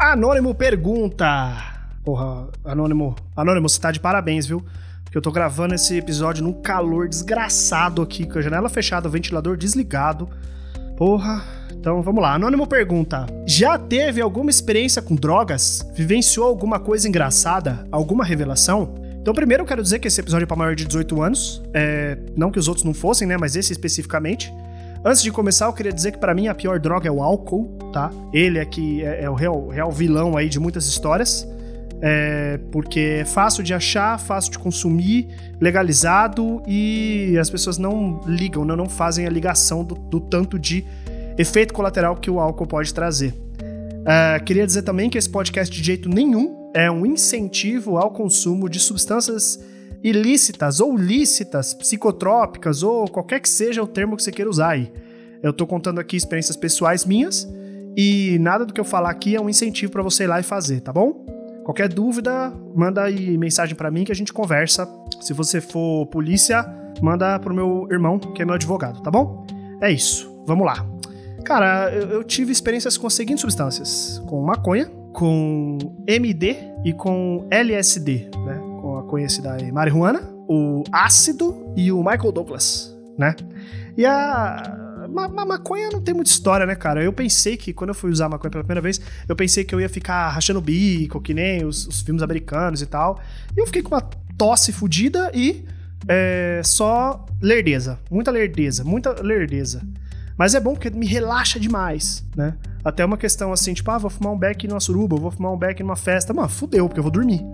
Anônimo pergunta. Porra, Anônimo, Anônimo, você tá de parabéns, viu? Porque eu tô gravando esse episódio num calor desgraçado aqui, com a janela fechada, o ventilador desligado. Porra. Então vamos lá. Anônimo pergunta: Já teve alguma experiência com drogas? Vivenciou alguma coisa engraçada? Alguma revelação? Então, primeiro eu quero dizer que esse episódio é pra maior de 18 anos. É, não que os outros não fossem, né? Mas esse especificamente. Antes de começar, eu queria dizer que para mim a pior droga é o álcool, tá? Ele é que é, é o real, real, vilão aí de muitas histórias. É, porque é fácil de achar, fácil de consumir, legalizado e as pessoas não ligam, não, não fazem a ligação do, do tanto de efeito colateral que o álcool pode trazer. Uh, queria dizer também que esse podcast de jeito nenhum é um incentivo ao consumo de substâncias ilícitas ou lícitas, psicotrópicas ou qualquer que seja o termo que você queira usar aí. Eu tô contando aqui experiências pessoais minhas e nada do que eu falar aqui é um incentivo para você ir lá e fazer, tá bom? Qualquer dúvida, manda aí mensagem para mim que a gente conversa. Se você for polícia, manda pro meu irmão, que é meu advogado, tá bom? É isso, vamos lá. Cara, eu, eu tive experiências com as seguintes substâncias: com maconha, com MD e com LSD, conhecida marihuana, o ácido e o Michael Douglas, né? E a ma, maconha não tem muita história, né, cara? Eu pensei que, quando eu fui usar maconha pela primeira vez, eu pensei que eu ia ficar rachando o bico, que nem os, os filmes americanos e tal. E eu fiquei com uma tosse fodida e é, só lerdeza. Muita lerdeza, muita lerdeza. Mas é bom porque me relaxa demais, né? Até uma questão assim, tipo, ah, vou fumar um beck numa suruba, vou fumar um beck numa festa. Mano, fudeu, porque eu vou dormir.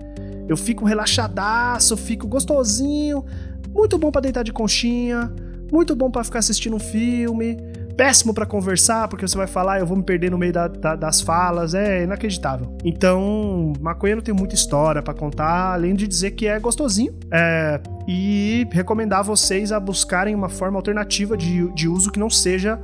Eu fico relaxadaço, fico gostosinho. Muito bom para deitar de conchinha muito bom para ficar assistindo um filme, péssimo para conversar, porque você vai falar, eu vou me perder no meio da, da, das falas, é inacreditável. Então, maconha não tem muita história para contar, além de dizer que é gostosinho. É, e recomendar vocês a buscarem uma forma alternativa de, de uso que não seja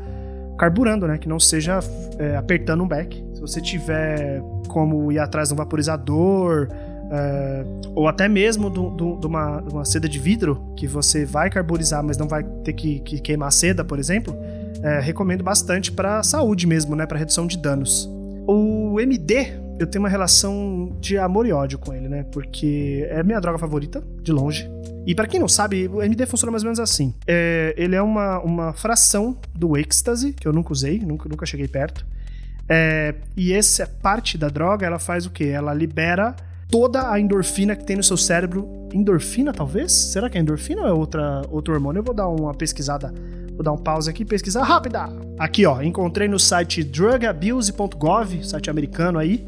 carburando, né? Que não seja é, apertando um back. Se você tiver como ir atrás de um vaporizador, é, ou até mesmo de uma, uma, seda de vidro que você vai carbonizar, mas não vai ter que, que queimar a seda, por exemplo, é, recomendo bastante para saúde mesmo, né, para redução de danos. O MD, eu tenho uma relação de amor e ódio com ele, né, porque é minha droga favorita, de longe. E para quem não sabe, o MD funciona mais ou menos assim. É, ele é uma, uma fração do ecstasy, que eu nunca usei, nunca, nunca cheguei perto. É, e essa parte da droga, ela faz o quê? Ela libera toda a endorfina que tem no seu cérebro. Endorfina, talvez? Será que é endorfina ou é outra, outro hormônio? Eu vou dar uma pesquisada. Vou dar um pause aqui, pesquisar rápida. Aqui, ó, encontrei no site drugabuse.gov, site americano aí,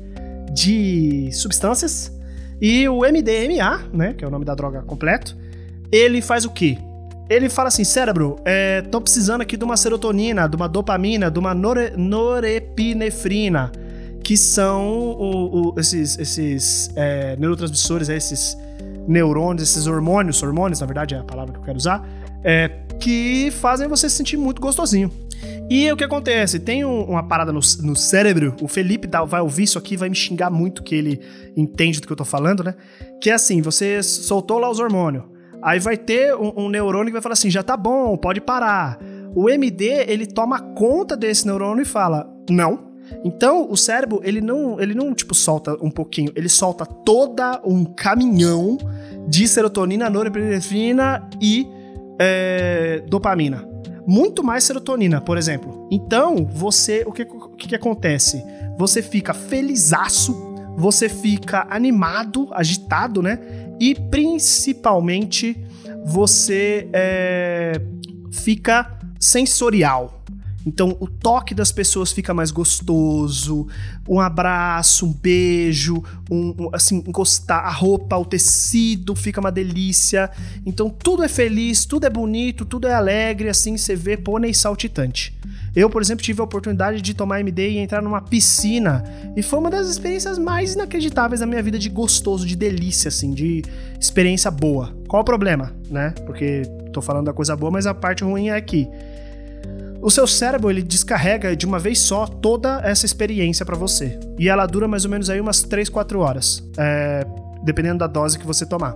de substâncias. E o MDMA, né, que é o nome da droga completo, ele faz o quê? Ele fala assim, cérebro, é, tô precisando aqui de uma serotonina, de uma dopamina, de uma nore, norepinefrina que são o, o, esses, esses é, neurotransmissores, é, esses neurônios, esses hormônios, hormônios, na verdade é a palavra que eu quero usar, é, que fazem você se sentir muito gostosinho. E o que acontece? Tem um, uma parada no, no, cérebro, o Felipe dá, vai ouvir isso aqui vai me xingar muito que ele entende do que eu tô falando, né? Que é assim, você soltou lá os hormônios, aí vai ter um, um neurônio que vai falar assim, já tá bom, pode parar. O MD, ele toma conta desse neurônio e fala, não, então, o cérebro, ele não, ele não tipo solta um pouquinho, ele solta toda um caminhão de serotonina, norepinefrina e é, dopamina. Muito mais serotonina, por exemplo. Então, você, o que, o que, que acontece? Você fica felizaço, você fica animado, agitado, né? E principalmente você é, fica sensorial. Então o toque das pessoas fica mais gostoso, um abraço, um beijo, um, um, assim, encostar a roupa, o tecido fica uma delícia. Então tudo é feliz, tudo é bonito, tudo é alegre, assim você vê pônei saltitante. Eu, por exemplo, tive a oportunidade de tomar MD e entrar numa piscina. E foi uma das experiências mais inacreditáveis da minha vida de gostoso, de delícia, assim, de experiência boa. Qual o problema, né? Porque tô falando da coisa boa, mas a parte ruim é aqui o seu cérebro ele descarrega de uma vez só toda essa experiência para você. E ela dura mais ou menos aí umas 3, 4 horas, é, dependendo da dose que você tomar.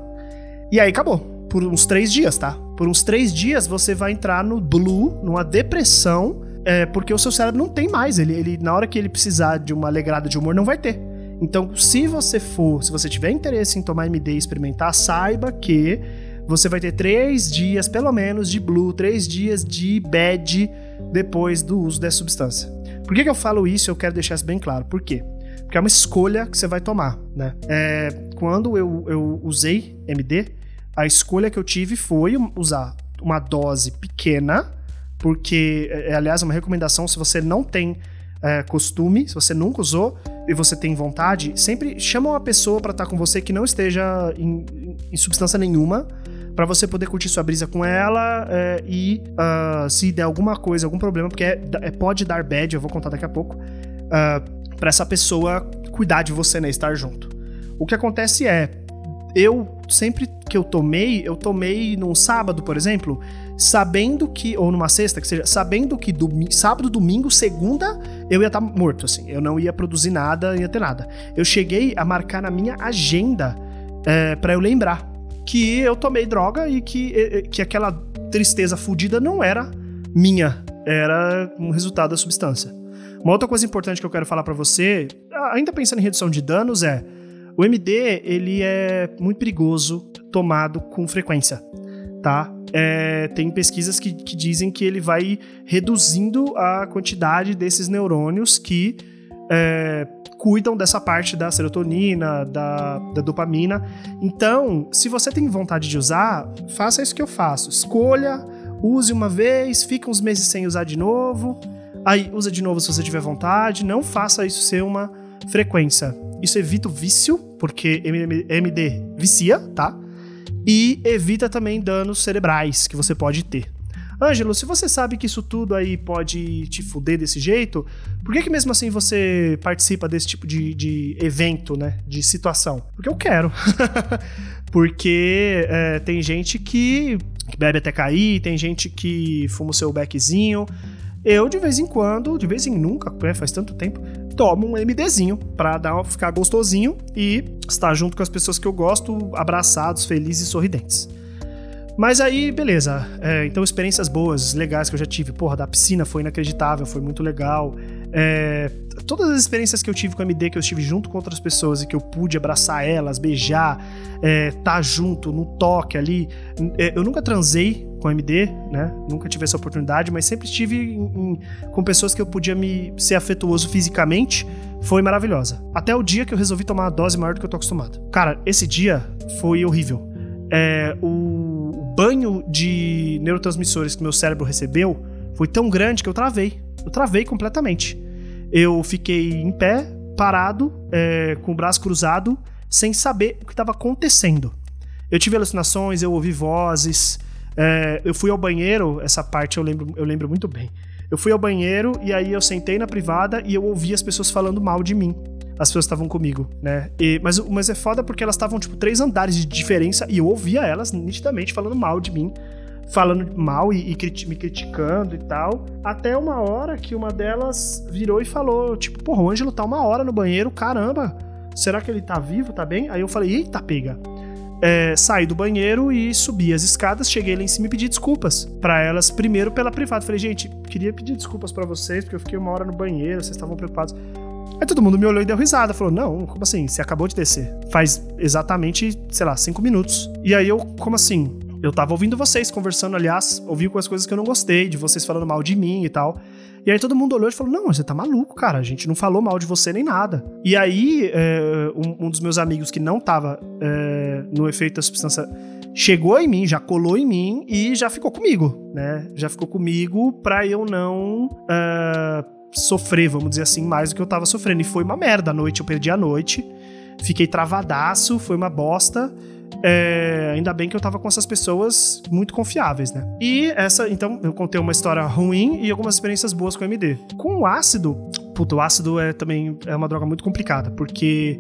E aí acabou. Por uns 3 dias, tá? Por uns 3 dias você vai entrar no blue, numa depressão, é, porque o seu cérebro não tem mais. Ele, ele, na hora que ele precisar de uma alegrada de humor, não vai ter. Então, se você for, se você tiver interesse em tomar MD e experimentar, saiba que você vai ter três dias, pelo menos, de blue, três dias de bad depois do uso dessa substância. Por que, que eu falo isso? Eu quero deixar isso bem claro. Por quê? Porque é uma escolha que você vai tomar, né? É, quando eu, eu usei MD, a escolha que eu tive foi usar uma dose pequena, porque, é, é aliás, uma recomendação se você não tem é, costume, se você nunca usou e você tem vontade, sempre chama uma pessoa para estar tá com você que não esteja em, em substância nenhuma, para você poder curtir sua brisa com ela é, e uh, se der alguma coisa, algum problema, porque é, é, pode dar bad, eu vou contar daqui a pouco, uh, ah, para essa pessoa cuidar de você, né, estar junto. O que acontece é, eu sempre que eu tomei, eu tomei num sábado, por exemplo, sabendo que, ou numa sexta, que seja, sabendo que domi sábado, domingo, segunda, eu ia estar tá morto, assim. Eu não ia produzir nada, ia ter nada. Eu cheguei a marcar na minha agenda é, para eu lembrar que eu tomei droga e que, que aquela tristeza fodida não era minha, era um resultado da substância. Uma outra coisa importante que eu quero falar para você, ainda pensando em redução de danos, é o MD ele é muito perigoso tomado com frequência, tá? É, tem pesquisas que, que dizem que ele vai reduzindo a quantidade desses neurônios que é, cuidam dessa parte da serotonina, da, da, dopamina. Então, se você tem vontade de usar, faça isso que eu faço. Escolha, use uma vez, fica uns meses sem usar de novo, aí usa de novo se você tiver vontade. Não faça isso ser uma frequência. Isso evita o vício, porque MD vicia, tá? E evita também danos cerebrais que você pode ter. Ângelo, se você sabe que isso tudo aí pode te fuder desse jeito, por que, que mesmo assim você participa desse tipo de, de evento, né? De situação? Porque eu quero. Porque é, tem gente que, que bebe até cair, tem gente que fuma o seu beckzinho. Eu, de vez em quando, de vez em nunca, né, faz tanto tempo, tomo um MDzinho pra dar, ficar gostosinho e estar junto com as pessoas que eu gosto, abraçados, felizes e sorridentes. Mas aí, beleza. É, então, experiências boas, legais que eu já tive. Porra, da piscina foi inacreditável, foi muito legal. É, todas as experiências que eu tive com a MD, que eu estive junto com outras pessoas e que eu pude abraçar elas, beijar, é, tá junto, no toque ali. É, eu nunca transei com a MD, né? Nunca tive essa oportunidade, mas sempre estive em, em, com pessoas que eu podia me ser afetuoso fisicamente. Foi maravilhosa. Até o dia que eu resolvi tomar uma dose maior do que eu tô acostumado. Cara, esse dia foi horrível. É, o banho de neurotransmissores que meu cérebro recebeu foi tão grande que eu travei. Eu travei completamente. Eu fiquei em pé, parado, é, com o braço cruzado, sem saber o que estava acontecendo. Eu tive alucinações, eu ouvi vozes. É, eu fui ao banheiro, essa parte eu lembro, eu lembro muito bem. Eu fui ao banheiro e aí eu sentei na privada e eu ouvi as pessoas falando mal de mim as pessoas estavam comigo, né? E, mas, mas é foda porque elas estavam, tipo, três andares de diferença e eu ouvia elas nitidamente falando mal de mim. Falando mal e, e criti me criticando e tal. Até uma hora que uma delas virou e falou: Tipo, porra, o Ângelo tá uma hora no banheiro, caramba. Será que ele tá vivo? Tá bem? Aí eu falei: Eita, pega. É, saí do banheiro e subi as escadas, cheguei lá em cima e pedi desculpas para elas, primeiro pela privada. Falei, gente, queria pedir desculpas para vocês, porque eu fiquei uma hora no banheiro, vocês estavam preocupados. Aí todo mundo me olhou e deu risada. Falou: Não, como assim? Você acabou de descer. Faz exatamente, sei lá, cinco minutos. E aí eu, como assim? Eu tava ouvindo vocês conversando, aliás, ouvi com as coisas que eu não gostei, de vocês falando mal de mim e tal. E aí todo mundo olhou e falou: Não, você tá maluco, cara. A gente não falou mal de você nem nada. E aí, é, um, um, dos meus amigos que não tava é, no efeito da substância chegou em mim, já colou em mim e já ficou comigo, né? Já ficou comigo pra eu não. É, sofrer, vamos dizer assim, mais do que eu tava sofrendo. E foi uma merda. A noite eu perdi a noite, fiquei travadaço, foi uma bosta. É, ainda bem que eu tava com essas pessoas muito confiáveis, né? E essa, então, eu contei uma história ruim e algumas experiências boas com o MD. Com o ácido, puto, o ácido é também é uma droga muito complicada, porque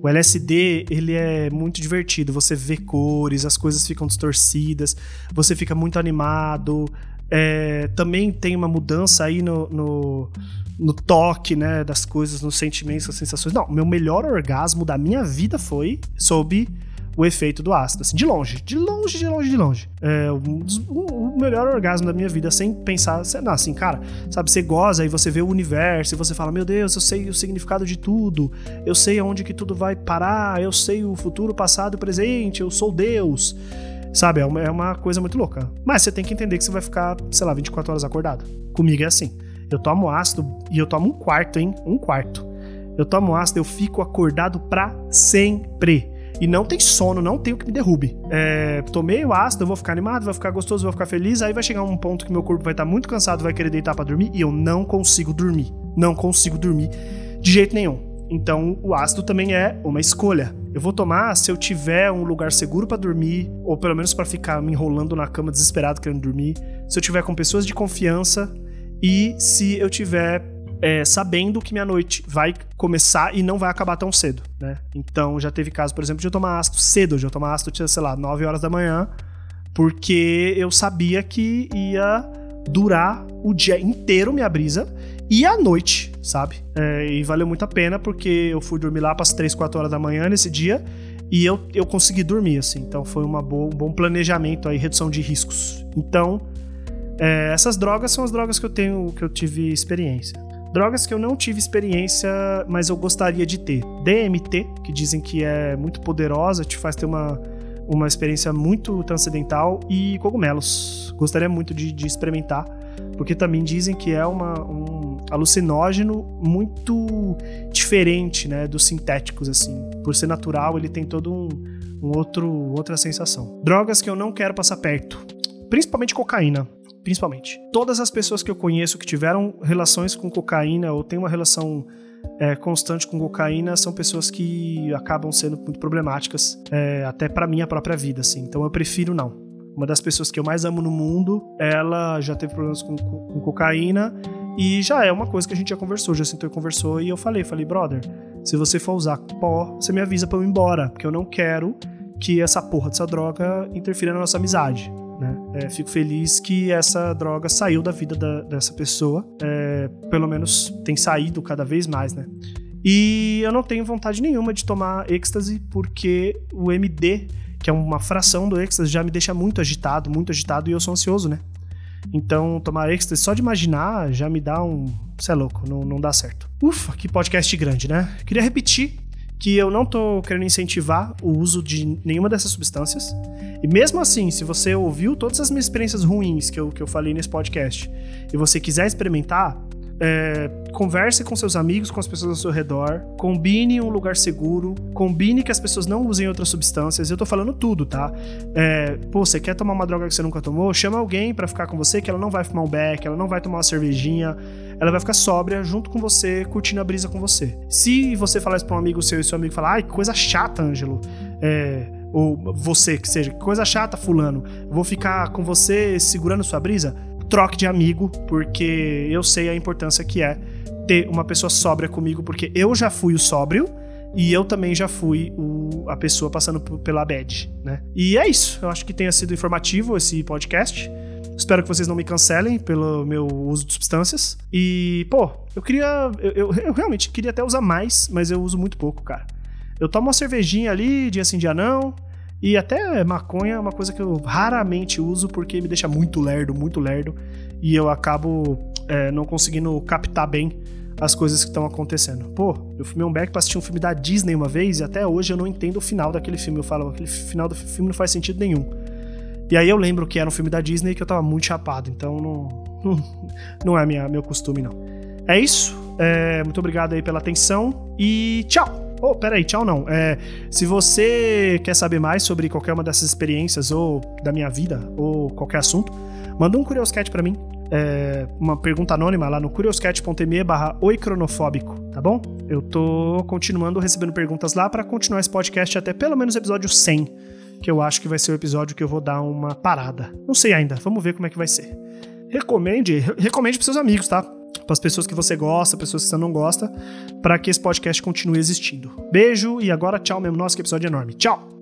o LSD, ele é muito divertido. Você vê cores, as coisas ficam distorcidas, você fica muito animado, é, também tem uma mudança aí no, no, no, toque, né, das coisas, nos sentimentos, nas sensações. Não, meu melhor orgasmo da minha vida foi sob o efeito do ácido, assim, de longe, de longe, de longe, de longe. É o, o melhor orgasmo da minha vida, sem pensar, não, assim, cara, sabe, você goza e você vê o universo e você fala, meu Deus, eu sei o significado de tudo, eu sei aonde que tudo vai parar, eu sei o futuro, passado e presente, eu sou Deus. Sabe, é uma, é uma coisa muito louca. Mas você tem que entender que você vai ficar, sei lá, 24 horas acordado. Comigo é assim. Eu tomo ácido e eu tomo um quarto, hein? Um quarto. Eu tomo ácido, eu fico acordado pra sempre. E não tem sono, não tem o que me derrube. É, tomei o ácido, eu vou ficar animado, vou ficar gostoso, vou ficar feliz. Aí vai chegar um ponto que meu corpo vai estar muito cansado, vai querer deitar para dormir e eu não consigo dormir. Não consigo dormir de jeito nenhum. Então, o ácido também é uma escolha. Eu vou tomar se eu tiver um lugar seguro para dormir, ou pelo menos para ficar me enrolando na cama desesperado querendo dormir. Se eu tiver com pessoas de confiança e se eu tiver é, sabendo que minha noite vai começar e não vai acabar tão cedo, né? Então já teve caso, por exemplo, de eu tomar ácido cedo, de eu tomar ácido, sei lá, 9 horas da manhã, porque eu sabia que ia durar o dia inteiro minha brisa e a noite, sabe? É, e valeu muito a pena porque eu fui dormir lá para as 3, 4 horas da manhã nesse dia e eu, eu consegui dormir, assim. Então foi uma boa, um bom planejamento aí, redução de riscos. Então, é, essas drogas são as drogas que eu tenho, que eu tive experiência. Drogas que eu não tive experiência, mas eu gostaria de ter. DMT, que dizem que é muito poderosa, te faz ter uma, uma experiência muito transcendental, e cogumelos. Gostaria muito de, de experimentar, porque também dizem que é uma, um alucinógeno muito diferente né, dos sintéticos, assim. Por ser natural, ele tem todo um, um outro, outra sensação. Drogas que eu não quero passar perto, principalmente cocaína principalmente. Todas as pessoas que eu conheço que tiveram relações com cocaína ou têm uma relação é, constante com cocaína são pessoas que acabam sendo muito problemáticas, é, até para minha própria vida, assim. Então eu prefiro não. Uma das pessoas que eu mais amo no mundo, ela já teve problemas com, com cocaína e já é uma coisa que a gente já conversou, já sentou e conversou e eu falei, falei, brother, se você for usar pó, você me avisa para eu ir embora, porque eu não quero que essa porra dessa droga interfira na nossa amizade. Né? É, fico feliz que essa droga saiu da vida da, dessa pessoa, é, pelo menos tem saído cada vez mais, né? E eu não tenho vontade nenhuma de tomar êxtase porque o MD, que é uma fração do êxtase, já me deixa muito agitado, muito agitado e eu sou ansioso, né? Então, tomar êxtase só de imaginar já me dá um. Você é louco, não, não dá certo. Ufa, que podcast grande, né? Queria repetir que eu não tô querendo incentivar o uso de nenhuma dessas substâncias. E mesmo assim, se você ouviu todas as minhas experiências ruins que eu, que eu falei nesse podcast e você quiser experimentar, é, converse com seus amigos, com as pessoas ao seu redor, combine um lugar seguro, combine que as pessoas não usem outras substâncias. Eu tô falando tudo, tá? É, pô, você quer tomar uma droga que você nunca tomou? Chama alguém para ficar com você que ela não vai fumar um beck, ela não vai tomar uma cervejinha, ela vai ficar sóbria junto com você, curtindo a brisa com você. Se você falar isso pra um amigo seu e seu amigo falar, ai, que coisa chata, Ângelo, é, ou você que seja, que coisa chata, fulano, vou ficar com você segurando sua brisa, troque de amigo, porque eu sei a importância que é ter uma pessoa sóbria comigo, porque eu já fui o sóbrio e eu também já fui o, a pessoa passando pela bad, né? E é isso. Eu acho que tenha sido informativo esse podcast. Espero que vocês não me cancelem pelo meu uso de substâncias. E, pô, eu queria. Eu, eu, eu, realmente queria até usar mais, mas eu uso muito pouco, cara. Eu tomo uma cervejinha ali, dia sim, dia não. E até maconha é uma coisa que eu raramente uso porque me deixa muito lerdo, muito lerdo. E eu acabo é, não conseguindo captar bem as coisas que estão acontecendo. Pô, eu fumei um beck pra assistir um filme da Disney uma vez e até hoje eu não entendo o final daquele filme. Eu falo, aquele final do filme não faz sentido nenhum. E aí eu lembro que era um filme da Disney que eu tava muito chapado, então não, não, não é minha, meu costume, não. É isso. É, muito obrigado aí pela atenção e tchau! Oh, peraí, tchau não. É, se você quer saber mais sobre qualquer uma dessas experiências, ou da minha vida, ou qualquer assunto, manda um Curioscat para mim. É, uma pergunta anônima lá no curioscat.me barra oicronofóbico, tá bom? Eu tô continuando recebendo perguntas lá para continuar esse podcast até pelo menos episódio 100 que eu acho que vai ser o episódio que eu vou dar uma parada. Não sei ainda, vamos ver como é que vai ser. Recomende, recomende para seus amigos, tá? Para as pessoas que você gosta, pessoas que você não gosta, para que esse podcast continue existindo. Beijo e agora tchau mesmo. Nossa, que episódio enorme. Tchau!